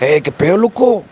Eh, qué pedo, loco.